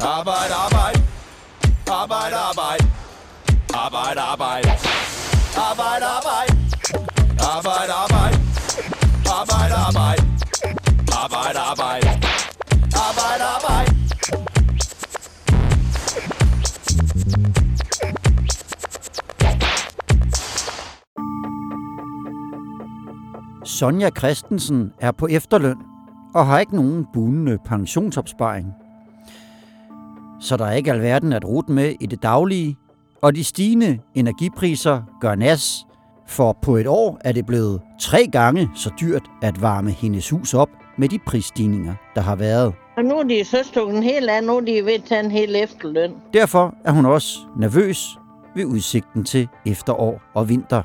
Arbejde, arbejde. Arbejde, arbejde. Arbejde, arbejde. Arbejde, arbejde. Arbejde, arbejde. Arbejde, arbejde. Arbejde, arbejde. Arbejde, arbejde. Sonja Christensen er på efterløn og har ikke nogen bunende pensionsopsparing. Så der er ikke alverden at rute med i det daglige, og de stigende energipriser gør nas, for på et år er det blevet tre gange så dyrt at varme hendes hus op med de prisstigninger, der har været. Og nu er de så stukket helt af, nu er de ved at tage en hel efterløn. Derfor er hun også nervøs ved udsigten til efterår og vinter.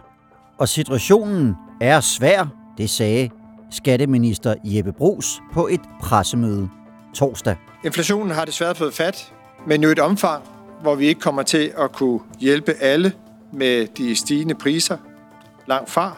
Og situationen er svær, det sagde skatteminister Jeppe Brugs på et pressemøde torsdag. Inflationen har desværre fået fat, men jo et omfang, hvor vi ikke kommer til at kunne hjælpe alle med de stigende priser langt fra.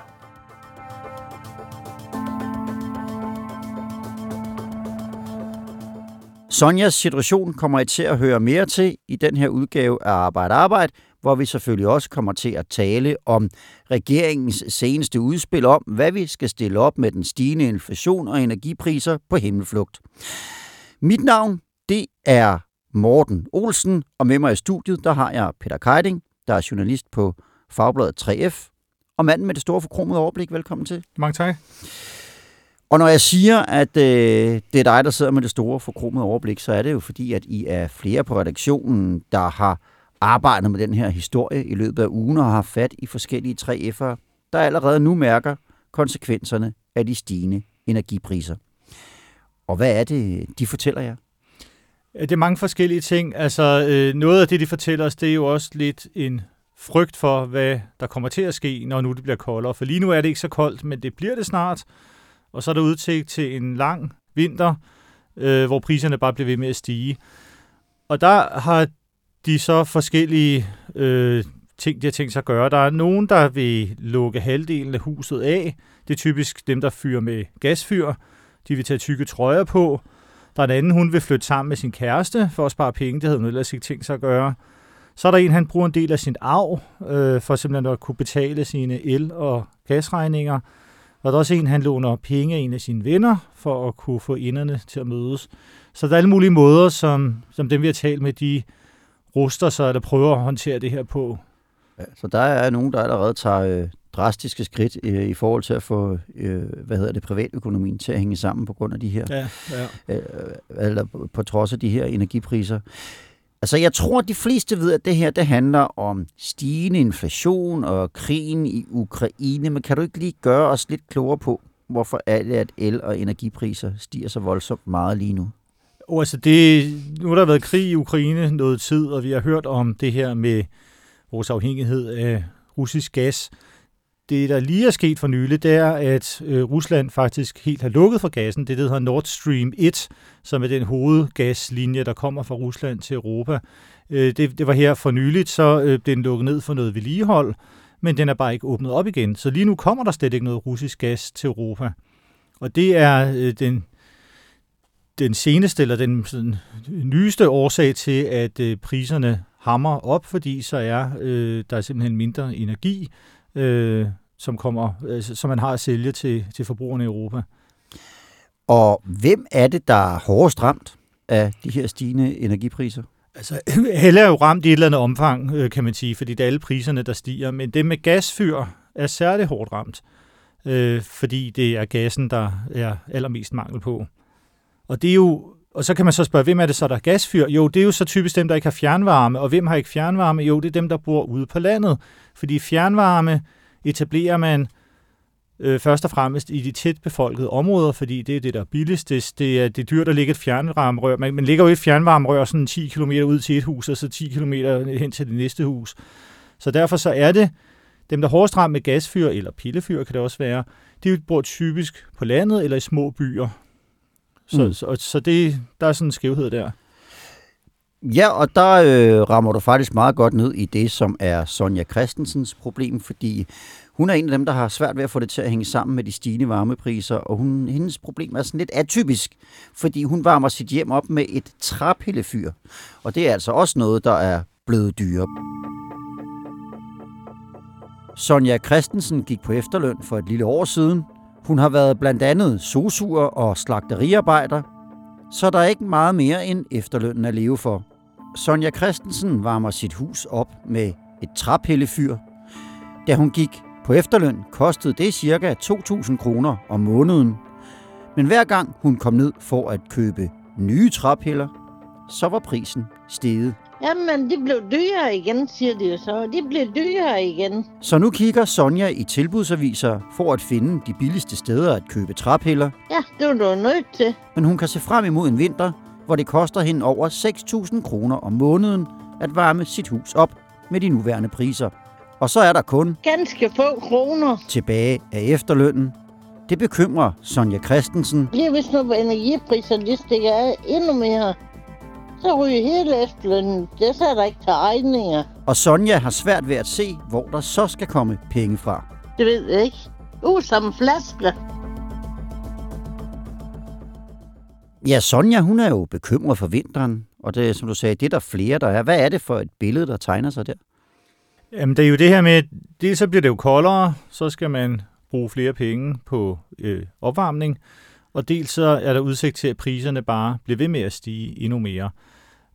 Sonjas situation kommer I til at høre mere til i den her udgave af Arbejde Arbejde, hvor vi selvfølgelig også kommer til at tale om regeringens seneste udspil om, hvad vi skal stille op med den stigende inflation og energipriser på himmelflugt. Mit navn, det er Morten Olsen, og med mig i studiet, der har jeg Peter Keiding, der er journalist på Fagbladet 3F, og manden med det store forkromede overblik. Velkommen til. Mange tak. Og når jeg siger, at øh, det er dig, der sidder med det store forkromede overblik, så er det jo fordi, at I er flere på redaktionen, der har arbejdet med den her historie i løbet af ugen og har fat i forskellige 3F'ere, der allerede nu mærker konsekvenserne af de stigende energipriser. Og hvad er det, de fortæller jer? Det er mange forskellige ting. Altså, øh, noget af det, de fortæller os, det er jo også lidt en frygt for, hvad der kommer til at ske, når nu det bliver koldere. For lige nu er det ikke så koldt, men det bliver det snart. Og så er der udsigt til en lang vinter, øh, hvor priserne bare bliver ved med at stige. Og der har de så forskellige øh, ting, de har tænkt sig at gøre. Der er nogen, der vil lukke halvdelen af huset af. Det er typisk dem, der fyrer med gasfyr. De vil tage tykke trøjer på. Der er en anden, hun vil flytte sammen med sin kæreste for at spare penge. Det havde hun ellers ikke tænkt sig at gøre. Så er der en, han bruger en del af sin arv øh, for simpelthen at kunne betale sine el- og gasregninger. Og der er også en, han låner penge af en af sine venner for at kunne få inderne til at mødes. Så der er alle mulige måder, som, som dem vi har talt med, de ruster sig eller prøver at håndtere det her på. Ja, så der er nogen, der allerede tager øh, drastiske skridt øh, i forhold til at få øh, hvad hedder det, privatøkonomien til at hænge sammen på grund af de her, Ja, ja. øh, eller på- trods af de her energipriser. Altså, jeg tror, at de fleste ved, at det her det handler om stigende inflation og krigen i Ukraine, men kan du ikke lige gøre os lidt klogere på, hvorfor er det, at el- og energipriser stiger så voldsomt meget lige nu? Og altså det, nu har der været krig i Ukraine noget tid, og vi har hørt om det her med vores afhængighed af russisk gas. Det, der lige er sket for nylig, det er, at øh, Rusland faktisk helt har lukket for gassen. Det, der hedder Nord Stream 1, som er den hovedgaslinje, der kommer fra Rusland til Europa. Øh, det, det var her for nyligt, så øh, blev den lukket ned for noget vedligehold, men den er bare ikke åbnet op igen. Så lige nu kommer der slet ikke noget russisk gas til Europa. Og det er øh, den den seneste eller den sådan, nyeste årsag til, at øh, priserne hammer op, fordi så er øh, der er simpelthen mindre energi, øh, som kommer, altså, som man har at sælge til, til forbrugerne i Europa. Og hvem er det, der er hårdest ramt af de her stigende energipriser? Altså, alle er jo ramt i et eller andet omfang, øh, kan man sige, fordi det er alle priserne, der stiger. Men det med gasfyr er særligt hårdt ramt, øh, fordi det er gassen, der er allermest mangel på. Og det er jo og så kan man så spørge, hvem er det så, der er gasfyr? Jo, det er jo så typisk dem, der ikke har fjernvarme. Og hvem har ikke fjernvarme? Jo, det er dem, der bor ude på landet. Fordi fjernvarme etablerer man øh, først og fremmest i de tæt befolkede områder, fordi det er det, der er billigst. Det, det, er, det er dyrt at lægge et fjernvarmerør. Man, man lægger jo et fjernvarmerør sådan 10 km ud til et hus, og så 10 km hen til det næste hus. Så derfor så er det dem, der er hårdest ramt med gasfyr, eller pillefyr kan det også være, de bor typisk på landet eller i små byer. Så, mm. så, så det, der er sådan en skævhed der. Ja, og der øh, rammer du faktisk meget godt ned i det, som er Sonja Christensens problem, fordi hun er en af dem, der har svært ved at få det til at hænge sammen med de stigende varmepriser, og hun, hendes problem er sådan lidt atypisk, fordi hun varmer sit hjem op med et træpillefyr, og det er altså også noget, der er blevet dyrere. Sonja Christensen gik på efterløn for et lille år siden. Hun har været blandt andet sosuer og slagteriarbejder, så der er ikke meget mere end efterlønnen at leve for. Sonja Christensen varmer sit hus op med et træpillefyr. Da hun gik på efterløn, kostede det ca. 2.000 kroner om måneden. Men hver gang hun kom ned for at købe nye træpiller, så var prisen steget. Jamen, de blev dyrere igen, siger de jo så. De blev dyrere igen. Så nu kigger Sonja i tilbudsaviser for at finde de billigste steder at købe træpiller. Ja, det var du nødt til. Men hun kan se frem imod en vinter, hvor det koster hende over 6.000 kroner om måneden at varme sit hus op med de nuværende priser. Og så er der kun Ganske få kroner. tilbage af efterlønnen. Det bekymrer Sonja Christensen, Lige hvis nu energipriserne de stikker af endnu mere, så ryger hele efterlønnen. Det er der ikke til regninger. og Sonja har svært ved at se, hvor der så skal komme penge fra. Det ved jeg ikke. Uh, som flasker. Ja, Sonja, hun er jo bekymret for vinteren, og det, som du sagde, det er der flere, der er. Hvad er det for et billede, der tegner sig der? Jamen, det er jo det her med, dels så bliver det jo koldere, så skal man bruge flere penge på øh, opvarmning, og dels så er der udsigt til, at priserne bare bliver ved med at stige endnu mere.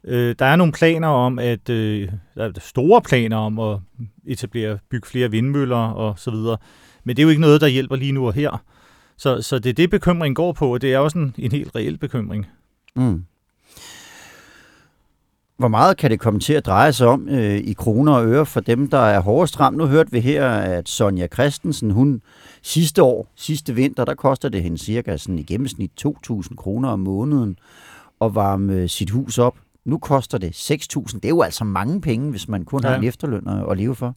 Øh, der er nogle planer om, at øh, der er store planer om at etablere, bygge flere vindmøller og så videre, men det er jo ikke noget, der hjælper lige nu og her. Så, så det er det, bekymringen går på, og det er også en, en helt reel bekymring. Mm. Hvor meget kan det komme til at dreje sig om øh, i kroner og øre for dem, der er hårdest ramt? Nu hørte vi her, at Sonja Christensen, hun sidste år, sidste vinter, der koster det hende cirka sådan i gennemsnit 2.000 kroner om måneden at varme sit hus op. Nu koster det 6.000. Det er jo altså mange penge, hvis man kun ja. har en efterløn at leve for.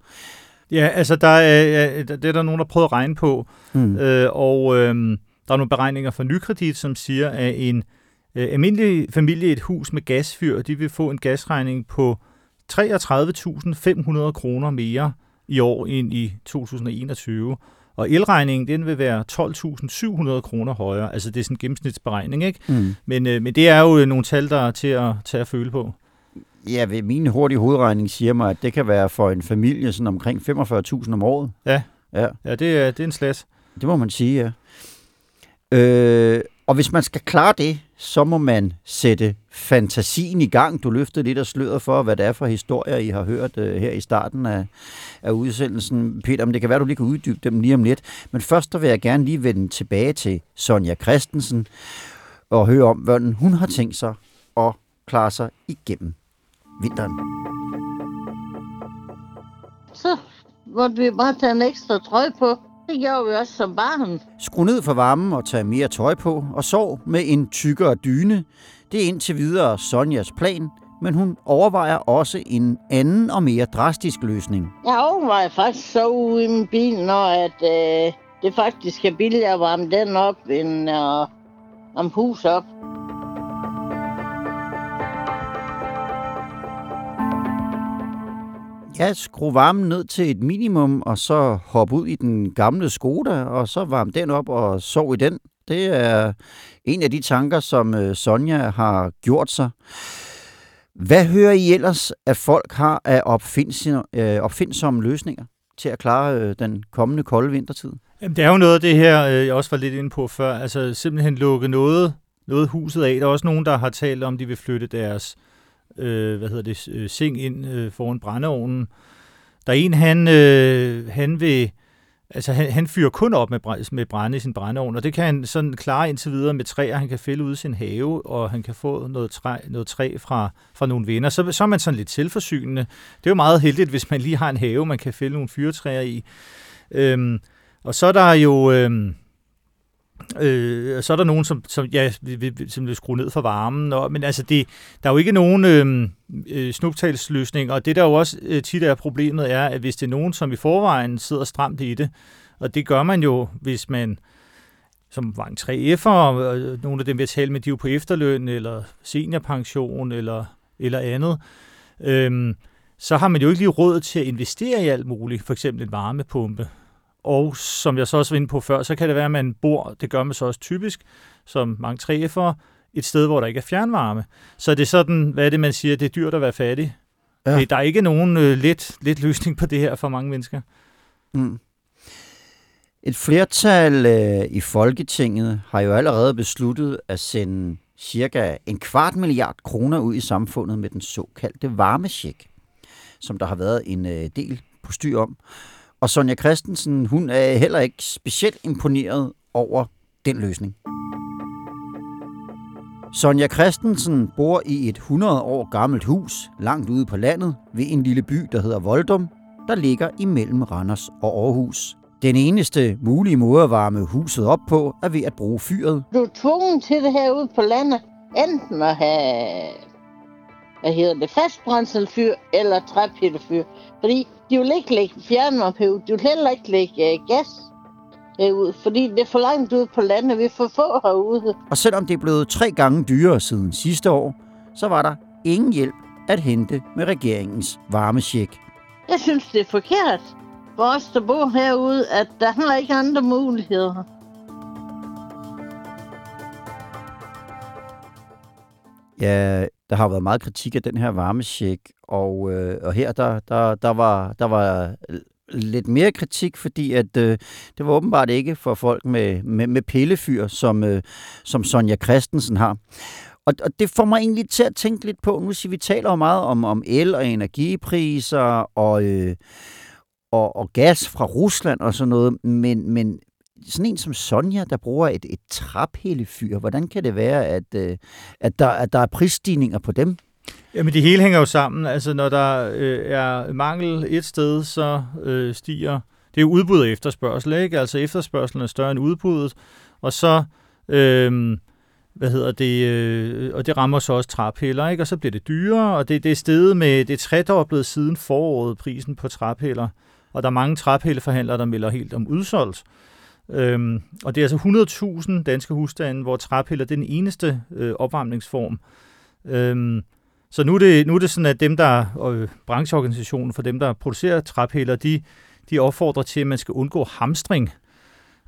Ja, altså der er, det er der nogen, der prøver at regne på, Mm. Øh, og øh, der er nogle beregninger fra Nykredit, som siger, at en øh, almindelig familie i et hus med gasfyr, de vil få en gasregning på 33.500 kroner mere i år end i 2021. Og elregningen, den vil være 12.700 kroner højere. Altså det er sådan en gennemsnitsberegning, ikke? Mm. Men, øh, men det er jo nogle tal, der er til at tage at føle på. Ja, ved min hurtige hovedregning siger mig, at det kan være for en familie sådan omkring 45.000 om året. Ja. Ja, Ja, det er, det er en slat. det må man sige, ja. Øh, og hvis man skal klare det, så må man sætte fantasien i gang. Du løftede lidt af sløret for, hvad det er for historier, I har hørt øh, her i starten af, af udsendelsen. Peter, men det kan være, du lige kan uddybe dem lige om lidt. Men først der vil jeg gerne lige vende tilbage til Sonja Christensen og høre om, hvordan hun har tænkt sig at klare sig igennem vinteren. Så måtte vi bare tage en ekstra trøje på. Det gjorde vi også som barn. Skru ned for varmen og tage mere tøj på, og sov med en tykkere dyne. Det er indtil videre Sonjas plan, men hun overvejer også en anden og mere drastisk løsning. Jeg overvejer faktisk så ude i min bil, når at, øh, det faktisk er billigere at varme den op, end at varme hus op. Ja, skru varmen ned til et minimum, og så hop ud i den gamle Skoda, og så varm den op og sov i den. Det er en af de tanker, som øh, Sonja har gjort sig. Hvad hører I ellers, at folk har af øh, opfindsomme, løsninger til at klare øh, den kommende kolde vintertid? Jamen, det er jo noget af det her, jeg også var lidt inde på før. Altså simpelthen lukke noget, noget huset af. Der er også nogen, der har talt om, de vil flytte deres øh, øh, hvad hedder det, sing øh, seng ind øh, foran brændeovnen. Der er en, han, øh, han vil... Altså, han, han fyrer kun op med, med brænde i sin brændeovn, og det kan han sådan klare indtil videre med træer, han kan fælde ud i sin have, og han kan få noget træ, noget træ fra, fra nogle venner. Så, så er man sådan lidt selvforsynende. Det er jo meget heldigt, hvis man lige har en have, man kan fælde nogle fyretræer i. Øhm, og så er der jo... Øhm, Øh, så er der nogen, som, som, ja, vil, vil, som vil skrue ned for varmen. Og, men altså, det, der er jo ikke nogen øh, øh, snuptalsløsning, og det der jo også øh, tit er problemet er, at hvis det er nogen, som i forvejen sidder stramt i det, og det gør man jo, hvis man som var en 3F'er, og nogle af dem, vi har talt med, de er jo på efterløn, eller seniorpension, eller eller andet, øhm, så har man jo ikke lige råd til at investere i alt muligt, for eksempel en varmepumpe. Og som jeg så også var inde på før, så kan det være, at man bor, det gør man så også typisk, som mange 3F'ere, et sted, hvor der ikke er fjernvarme. Så det er sådan, hvad er det, man siger, det er dyrt at være fattig. Ja. Det, der er ikke nogen øh, let, let løsning på det her for mange mennesker. Mm. Et flertal øh, i Folketinget har jo allerede besluttet at sende cirka en kvart milliard kroner ud i samfundet med den såkaldte varmesjek, som der har været en øh, del på styr om. Og Sonja Christensen, hun er heller ikke specielt imponeret over den løsning. Sonja Christensen bor i et 100 år gammelt hus langt ude på landet ved en lille by, der hedder Voldum, der ligger imellem Randers og Aarhus. Den eneste mulige måde at varme huset op på, er ved at bruge fyret. Du er tvunget til det her ude på landet. Enten at have hvad hedder det, fastbrændselfyr eller træpillefyr. Fordi de vil ikke lægge fjernvarme de vil heller ikke lægge uh, gas ud, fordi det er for langt ude på landet, vi er for få herude. Og selvom det er blevet tre gange dyrere siden sidste år, så var der ingen hjælp at hente med regeringens varmesjek. Jeg synes, det er forkert for os, der bor herude, at der har ikke andre muligheder. Ja, der har været meget kritik af den her varmesjek, og, øh, og her der, der, der, var, der var lidt mere kritik, fordi at øh, det var åbenbart ikke for folk med, med, med pillefyr, som, øh, som Sonja Christensen har. Og, og det får mig egentlig til at tænke lidt på, nu siger vi taler jo meget om, om el- og energipriser og, øh, og, og gas fra Rusland og sådan noget, men, men sådan en som Sonja, der bruger et, et traphælefyr, hvordan kan det være, at, øh, at, der, at der er prisstigninger på dem? Jamen det hele hænger jo sammen. Altså når der øh, er mangel et sted, så øh, stiger... Det er jo udbud og efterspørgsel, ikke? Altså efterspørgselen er større end udbuddet, og så... Øh, hvad hedder det, øh, og det rammer så også træpiller, ikke? og så bliver det dyrere, og det, det er steget med, det er tredoblet siden foråret, prisen på træpiller, og der er mange træpilleforhandlere, der melder helt om udsolgt. Øhm, og det er altså 100.000 danske husstande, hvor træpiller det er den eneste øh, opvarmningsform. Øhm, så nu er, det, nu er det sådan, at dem, der øh, brancheorganisationen for dem, der producerer træpiller, de, de opfordrer til, at man skal undgå hamstring.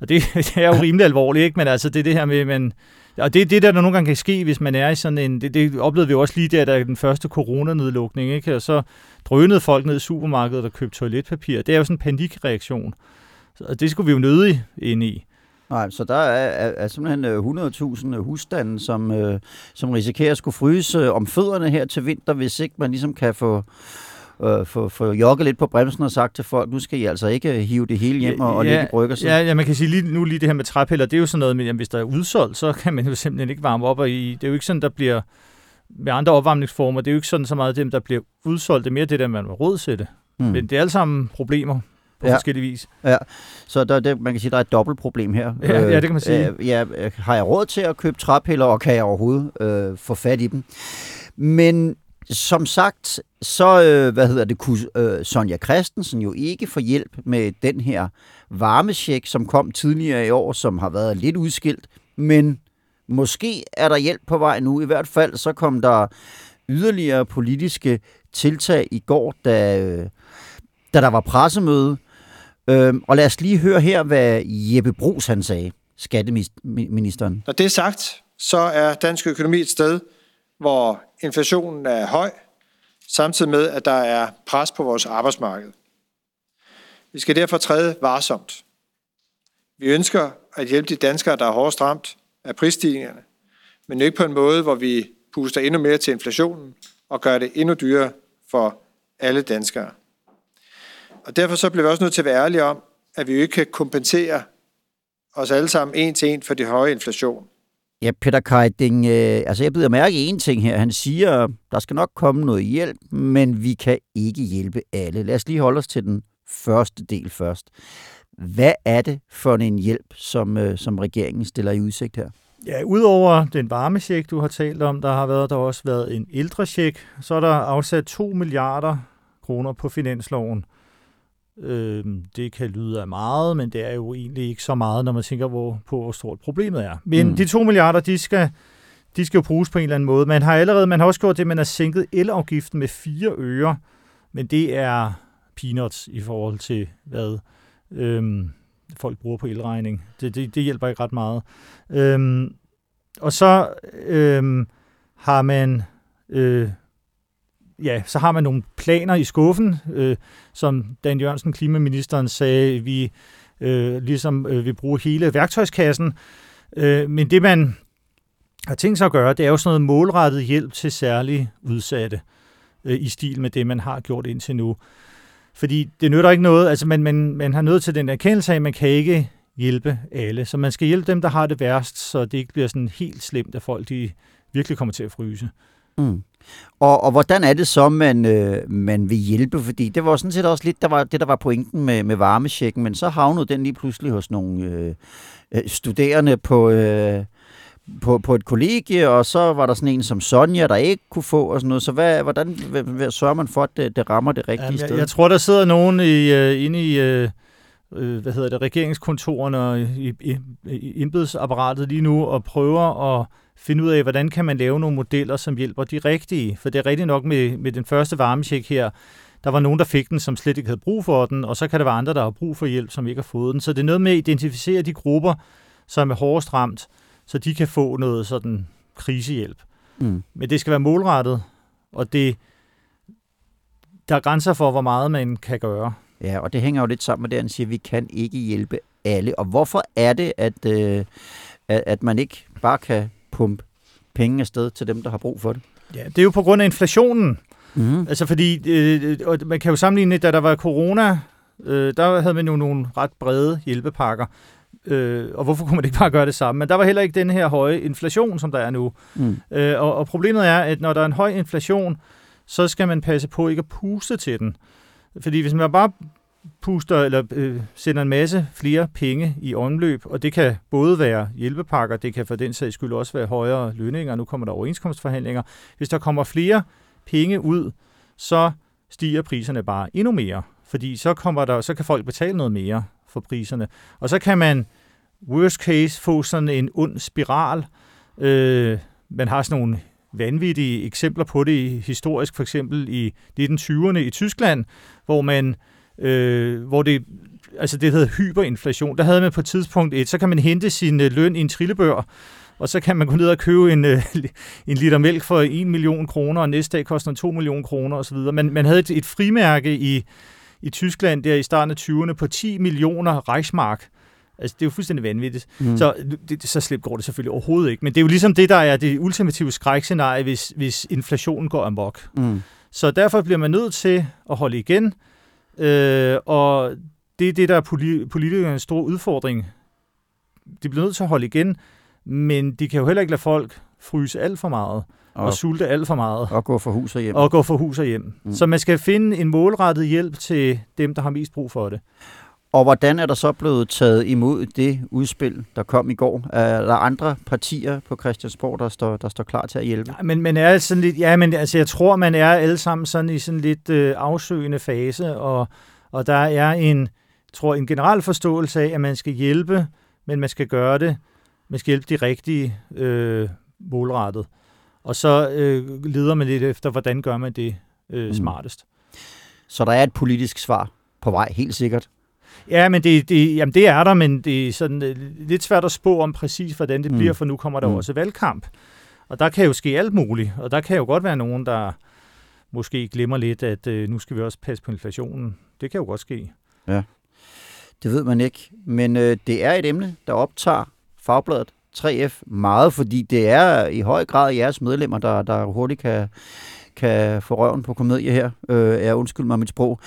Og det, det er jo rimelig alvorligt, ikke? Men altså, det er det her med, man, og det er det, der, der nogle gange kan ske, hvis man er i sådan en... Det, det oplevede vi jo også lige der, der den første coronanedlukning, ikke? Og så drønede folk ned i supermarkedet og købte toiletpapir. Det er jo sådan en panikreaktion. Og det skulle vi jo nødig ind i. Nej, så der er, er, er simpelthen 100.000 øh, husstande, som, øh, som risikerer at skulle fryse øh, om fødderne her til vinter, hvis ikke man ligesom kan få, øh, få, få jogget lidt på bremsen og sagt til folk, nu skal I altså ikke hive det hele hjem og, og ligge i brygger. Ja, ja, man kan sige lige nu lige det her med træpiller, det er jo sådan noget, med, jamen, hvis der er udsolgt, så kan man jo simpelthen ikke varme op, og i, det er jo ikke sådan, der bliver med andre opvarmningsformer, det er jo ikke sådan så meget dem, der bliver udsolgt, det er mere det der, man har råd til det. Mm. Men det er alle sammen problemer på ja. forskellige vis. Ja, så der, det, man kan sige, der er et dobbelt problem her. Ja, øh, ja, det kan man sige. Øh, ja, har jeg råd til at købe træpiller, og kan jeg overhovedet øh, få fat i dem? Men som sagt, så øh, hvad hedder det, kunne øh, Sonja Christensen jo ikke få hjælp med den her varmesjek, som kom tidligere i år, som har været lidt udskilt, men måske er der hjælp på vej nu. I hvert fald så kom der yderligere politiske tiltag i går, da, øh, da der var pressemøde. Øhm, og lad os lige høre her, hvad Jeppe Brugs han sagde, skatteministeren. Når det er sagt, så er dansk økonomi et sted, hvor inflationen er høj, samtidig med, at der er pres på vores arbejdsmarked. Vi skal derfor træde varsomt. Vi ønsker at hjælpe de danskere, der er hårdest ramt af prisstigningerne, men ikke på en måde, hvor vi puster endnu mere til inflationen og gør det endnu dyrere for alle danskere. Og derfor så bliver vi også nødt til at være ærlige om, at vi jo ikke kan kompensere os alle sammen en til en for det høje inflation. Ja, Peter Keiding, øh, altså jeg bliver mærke en ting her. Han siger, der skal nok komme noget hjælp, men vi kan ikke hjælpe alle. Lad os lige holde os til den første del først. Hvad er det for en hjælp, som, øh, som regeringen stiller i udsigt her? Ja, udover den varmesjek, du har talt om, der har været der har også været en ældresjek, så er der afsat 2 milliarder kroner på finansloven. Øh, det kan lyde af meget, men det er jo egentlig ikke så meget, når man tænker hvor, på, hvor stort problemet er. Men mm. de 2 milliarder, de skal, de skal jo bruges på en eller anden måde. Man har allerede, man har også gjort det, man har sænket elafgiften med 4 øre, men det er peanuts i forhold til, hvad øhm, folk bruger på elregning. Det, det, det hjælper ikke ret meget. Øhm, og så øhm, har man øh, ja, så har man nogle planer i skuffen, øh, som Dan Jørgensen, klimaministeren, sagde, vi øh, ligesom øh, vil bruge hele værktøjskassen. Øh, men det, man har tænkt sig at gøre, det er jo sådan noget målrettet hjælp til særligt udsatte øh, i stil med det, man har gjort indtil nu. Fordi det nytter ikke noget, altså man, man, man har nødt til den erkendelse af, at man kan ikke hjælpe alle. Så man skal hjælpe dem, der har det værst, så det ikke bliver sådan helt slemt, at folk de virkelig kommer til at fryse. Mm. Og, og hvordan er det så, man, øh, man vil hjælpe? Fordi det var sådan set også lidt der var, det, der var pointen med, med varmesjekken, men så havnede den lige pludselig hos nogle øh, øh, studerende på, øh, på, på et kollegie, og så var der sådan en som Sonja, der ikke kunne få og sådan noget. Så hvad, hvordan hvad, sørger man for, at det, det rammer det rigtige Jamen, sted? Jeg, jeg tror, der sidder nogen i, uh, inde i uh, hvad hedder det, regeringskontorerne og i, i, i embedsapparatet lige nu og prøver at finde ud af, hvordan kan man lave nogle modeller, som hjælper de rigtige. For det er rigtigt nok med, med den første varmesjek her, der var nogen, der fik den, som slet ikke havde brug for den, og så kan der være andre, der har brug for hjælp, som ikke har fået den. Så det er noget med at identificere de grupper, som er hårdest ramt, så de kan få noget sådan krisehjælp. Mm. Men det skal være målrettet, og det, der er grænser for, hvor meget man kan gøre. Ja, og det hænger jo lidt sammen med det, han siger, at vi kan ikke hjælpe alle. Og hvorfor er det, at, øh, at man ikke bare kan pumpe penge afsted til dem, der har brug for det? Ja, det er jo på grund af inflationen. Mm. Altså fordi, øh, og man kan jo sammenligne, da der var corona, øh, der havde man jo nogle ret brede hjælpepakker. Øh, og hvorfor kunne man ikke bare gøre det samme? Men der var heller ikke den her høje inflation, som der er nu. Mm. Øh, og, og problemet er, at når der er en høj inflation, så skal man passe på ikke at puste til den. Fordi hvis man bare puster eller øh, sender en masse flere penge i omløb, og det kan både være hjælpepakker, det kan for den sags skyld også være højere lønninger, nu kommer der overenskomstforhandlinger. Hvis der kommer flere penge ud, så stiger priserne bare endnu mere, fordi så, kommer der, så kan folk betale noget mere for priserne. Og så kan man worst case få sådan en ond spiral. Øh, man har sådan nogle vanvittige eksempler på det historisk, for eksempel i 1920'erne i Tyskland, hvor man øh, hvor det, altså det hedder hyperinflation. Der havde man på et tidspunkt et, så kan man hente sin øh, løn i en trillebør, og så kan man gå ned og købe en, øh, en liter mælk for 1 million kroner, og næste dag koster den 2 million kroner osv. Man, man havde et, et frimærke i, i Tyskland der i starten af 20'erne på 10 millioner Reichsmark. Altså, det er jo fuldstændig vanvittigt. Mm. Så, det, så slemt går det selvfølgelig overhovedet ikke. Men det er jo ligesom det, der er det ultimative skrækscenarie, hvis, hvis inflationen går amok. Mm. Så derfor bliver man nødt til at holde igen, Øh, og det er det, der er politi- politikernes store udfordring. De bliver nødt til at holde igen, men de kan jo heller ikke lade folk fryse alt for meget og, og sulte alt for meget. Og gå for hus og hjem. Og gå for hus og hjem. Mm. Så man skal finde en målrettet hjælp til dem, der har mest brug for det. Og hvordan er der så blevet taget imod det udspil, der kom i går? Er der andre partier på Christiansborg, der står, der står klar til at hjælpe? Ja, men, men er sådan lidt, ja, men altså, jeg tror, man er alle sammen sådan i sådan lidt øh, afsøgende fase, og, og der er en, tror, en generel forståelse af, at man skal hjælpe, men man skal gøre det, man skal hjælpe de rigtige øh, målrettet. Og så øh, leder man lidt efter, hvordan gør man det øh, mm. smartest. Så der er et politisk svar på vej, helt sikkert. Ja, men det, det, jamen det er der, men det er sådan uh, lidt svært at spå om præcis, hvordan det mm. bliver, for nu kommer der mm. også valgkamp. Og der kan jo ske alt muligt, og der kan jo godt være nogen, der måske glemmer lidt, at uh, nu skal vi også passe på inflationen. Det kan jo godt ske. Ja, det ved man ikke. Men uh, det er et emne, der optager Fagbladet 3F meget, fordi det er i høj grad jeres medlemmer, der, der hurtigt kan, kan få røven på komedie her. Uh, jeg undskyld mig mit sprog.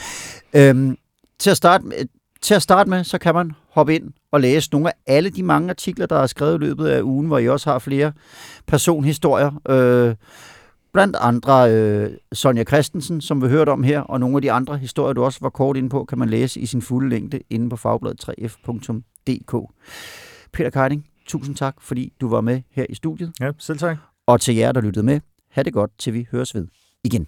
Øhm, til at starte med, til at starte med, så kan man hoppe ind og læse nogle af alle de mange artikler, der er skrevet i løbet af ugen, hvor I også har flere personhistorier. Øh, blandt andre øh, Sonja Christensen, som vi hørte om her, og nogle af de andre historier, du også var kort inde på, kan man læse i sin fulde længde inde på fagbladet3f.dk. Peter Keiding, tusind tak, fordi du var med her i studiet. Ja, selv tak. Og til jer, der lyttede med, ha' det godt, til vi høres ved igen.